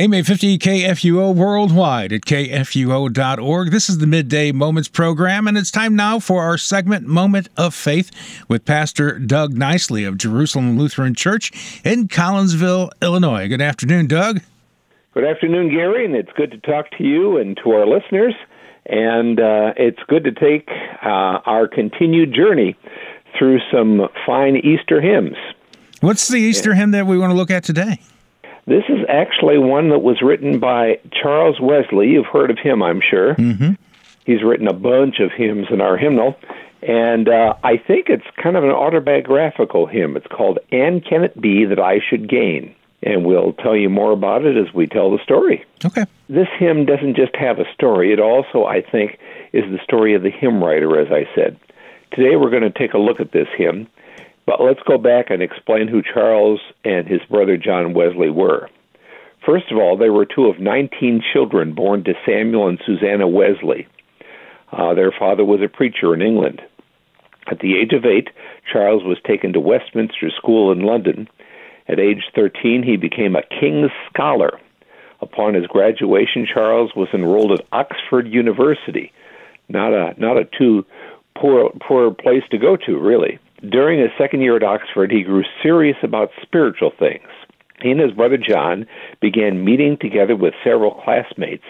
AM 850 KFUO worldwide at kfuo.org. This is the Midday Moments program, and it's time now for our segment Moment of Faith with Pastor Doug Nicely of Jerusalem Lutheran Church in Collinsville, Illinois. Good afternoon, Doug. Good afternoon, Gary, and it's good to talk to you and to our listeners. And uh, it's good to take uh, our continued journey through some fine Easter hymns. What's the Easter hymn that we want to look at today? This is actually one that was written by Charles Wesley. You've heard of him, I'm sure. Mm-hmm. He's written a bunch of hymns in our hymnal, and uh, I think it's kind of an autobiographical hymn. It's called And Can It Be That I Should Gain? And we'll tell you more about it as we tell the story. Okay. This hymn doesn't just have a story, it also, I think, is the story of the hymn writer, as I said. Today we're going to take a look at this hymn but let's go back and explain who Charles and his brother John Wesley were. First of all, they were two of 19 children born to Samuel and Susanna Wesley. Uh, their father was a preacher in England. At the age of eight, Charles was taken to Westminster School in London. At age 13, he became a King's Scholar. Upon his graduation, Charles was enrolled at Oxford University. Not a not a too poor poor place to go to, really. During his second year at Oxford, he grew serious about spiritual things. He and his brother John began meeting together with several classmates.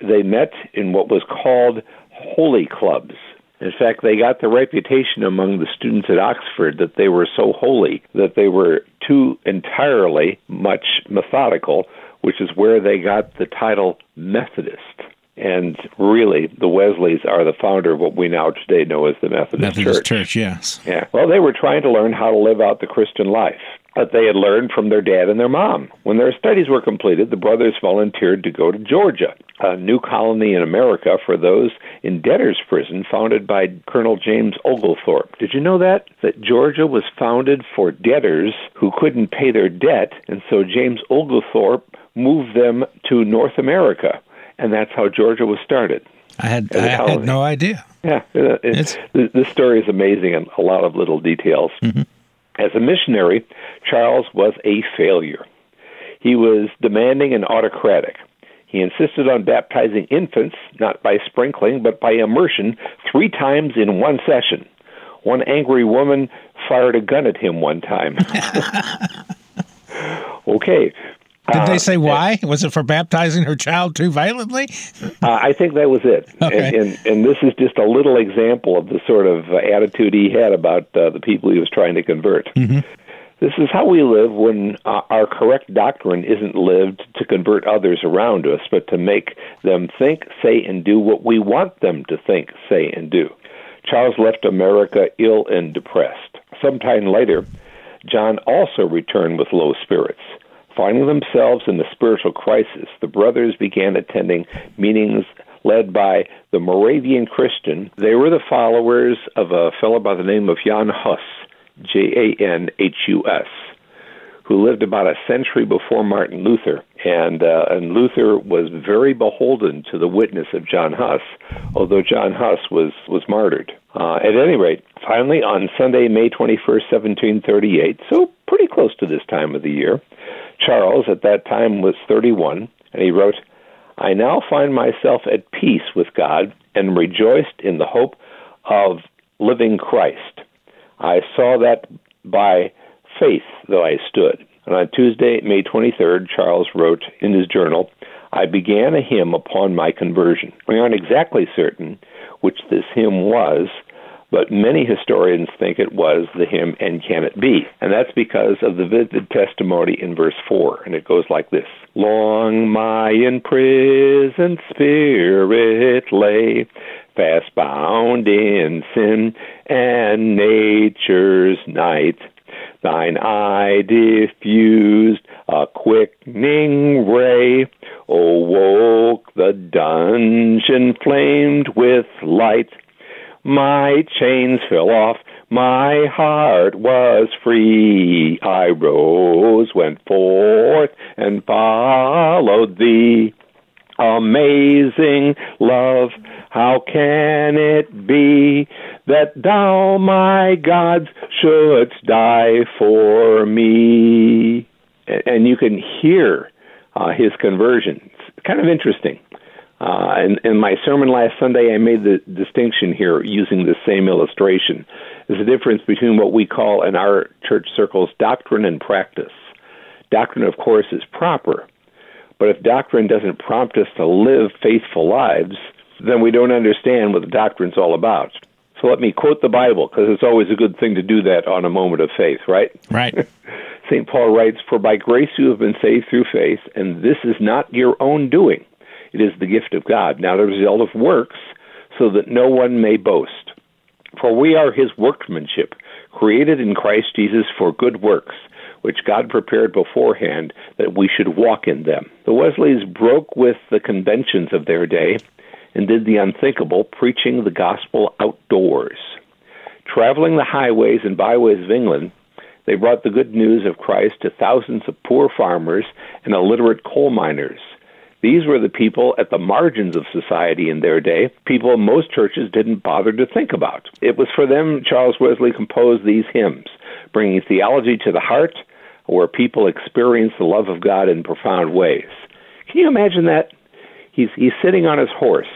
They met in what was called holy clubs. In fact, they got the reputation among the students at Oxford that they were so holy that they were too entirely much methodical, which is where they got the title Methodist. And really, the Wesleys are the founder of what we now today know as the Methodist, Methodist Church. Church, yes. Yeah. Well, they were trying to learn how to live out the Christian life that they had learned from their dad and their mom. When their studies were completed, the brothers volunteered to go to Georgia, a new colony in America for those in debtor's prison founded by Colonel James Oglethorpe. Did you know that? That Georgia was founded for debtors who couldn't pay their debt, and so James Oglethorpe moved them to North America and that's how Georgia was started. I had I had no idea. Yeah, it, this story is amazing and a lot of little details. Mm-hmm. As a missionary, Charles was a failure. He was demanding and autocratic. He insisted on baptizing infants, not by sprinkling, but by immersion, three times in one session. One angry woman fired a gun at him one time. okay, did they uh, say why? Was it for baptizing her child too violently? uh, I think that was it. Okay. And, and, and this is just a little example of the sort of uh, attitude he had about the people he was trying to convert. Mm-hmm. This is how we live when uh, our correct doctrine isn't lived to convert others around us, but to make them think, say, and do what we want them to think, say, and do. Charles left America ill and depressed. Sometime later, John also returned with low spirits. Finding themselves in a spiritual crisis, the brothers began attending meetings led by the Moravian Christian. They were the followers of a fellow by the name of Jan Hus, J A N H U S, who lived about a century before Martin Luther. And, uh, and Luther was very beholden to the witness of John Huss, although John Huss was, was martyred. Uh, at any rate, finally on Sunday, May 21st, 1738, so pretty close to this time of the year, Charles, at that time, was 31, and he wrote, I now find myself at peace with God and rejoiced in the hope of living Christ. I saw that by faith, though I stood. And on Tuesday, May 23rd, Charles wrote in his journal, I began a hymn upon my conversion. We aren't exactly certain which this hymn was, but many historians think it was the hymn And Can It Be? And that's because of the vivid testimony in verse 4. And it goes like this Long my imprisoned spirit lay, fast bound in sin and nature's night. Thine eye diffused a quickening ray, awoke the dungeon flamed with light my chains fell off, my heart was free. I rose, went forth, and followed thee. Amazing love, how can it be that thou, my God, shouldst die for me? And you can hear uh, his conversion. It's kind of interesting. Uh, in, in my sermon last Sunday, I made the distinction here using the same illustration. There's a difference between what we call in our church circles doctrine and practice. Doctrine, of course, is proper, but if doctrine doesn't prompt us to live faithful lives, then we don't understand what the doctrine's all about. So let me quote the Bible, because it's always a good thing to do that on a moment of faith, right? Right. St. Paul writes, For by grace you have been saved through faith, and this is not your own doing. It is the gift of God, not a result of works, so that no one may boast. For we are his workmanship, created in Christ Jesus for good works, which God prepared beforehand that we should walk in them. The Wesleys broke with the conventions of their day and did the unthinkable, preaching the gospel outdoors. Traveling the highways and byways of England, they brought the good news of Christ to thousands of poor farmers and illiterate coal miners. These were the people at the margins of society in their day, people most churches didn't bother to think about. It was for them Charles Wesley composed these hymns, bringing theology to the heart, where people experience the love of God in profound ways. Can you imagine that? He's he's sitting on his horse,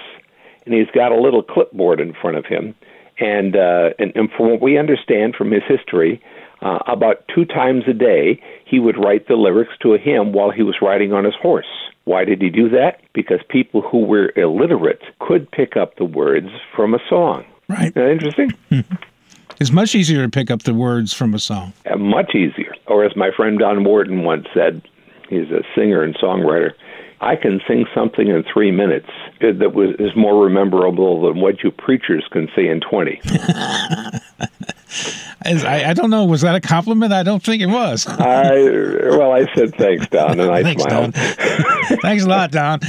and he's got a little clipboard in front of him, and uh, and, and from what we understand from his history, uh, about two times a day he would write the lyrics to a hymn while he was riding on his horse. Why did he do that? Because people who were illiterate could pick up the words from a song. Right. Isn't that interesting? It's much easier to pick up the words from a song. Uh, much easier. Or as my friend Don Wharton once said, he's a singer and songwriter. I can sing something in three minutes that was is more memorable than what you preachers can say in twenty. I, I, don't know. Was that a compliment? I don't think it was. I well, I said thanks, Don, and I thanks, smiled. Don. thanks a lot, Don.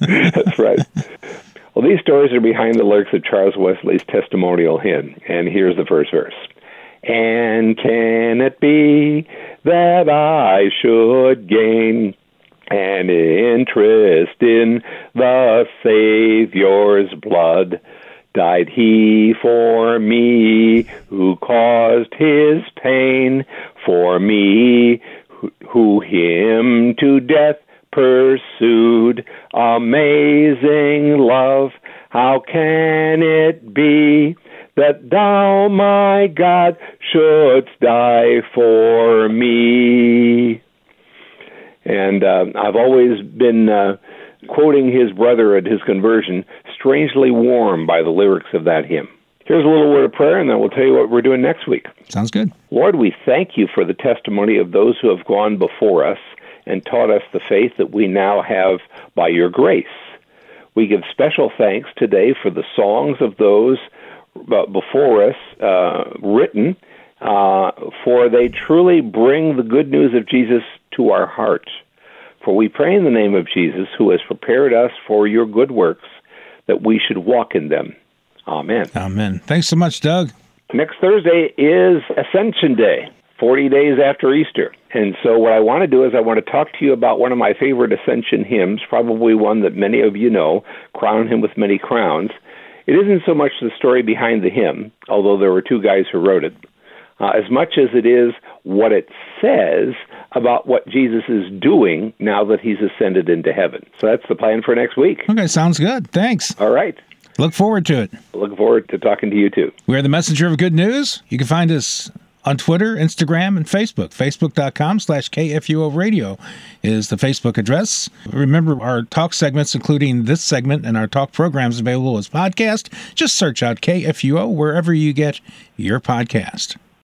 That's right. Well, these stories are behind the lyrics of Charles Wesley's testimonial hymn, and here's the first verse. And can it be that I should gain an interest in the Savior's blood? Died he for me who caused his pain, for me who, him to death pursued. Amazing love, how can it be that thou, my God, shouldst die for me? And uh, I've always been uh, quoting his brother at his conversion, strangely warm by the lyrics of that hymn. Here's a little word of prayer, and then we'll tell you what we're doing next week. Sounds good. Lord, we thank you for the testimony of those who have gone before us and taught us the faith that we now have by your grace. We give special thanks today for the songs of those uh, before us uh, written, uh, for they truly bring the good news of Jesus to our hearts. For we pray in the name of Jesus, who has prepared us for your good works, that we should walk in them. Amen. Amen. Thanks so much, Doug. Next Thursday is Ascension Day, 40 days after Easter. And so, what I want to do is, I want to talk to you about one of my favorite Ascension hymns, probably one that many of you know, Crown Him with Many Crowns. It isn't so much the story behind the hymn, although there were two guys who wrote it, uh, as much as it is what it says about what Jesus is doing now that he's ascended into heaven. So that's the plan for next week. Okay, sounds good. Thanks. All right. Look forward to it. Look forward to talking to you too. We are the messenger of good news. You can find us on Twitter, Instagram, and Facebook. Facebook.com slash KFUO radio is the Facebook address. Remember our talk segments, including this segment and our talk programs available as podcast. Just search out KFUO wherever you get your podcast.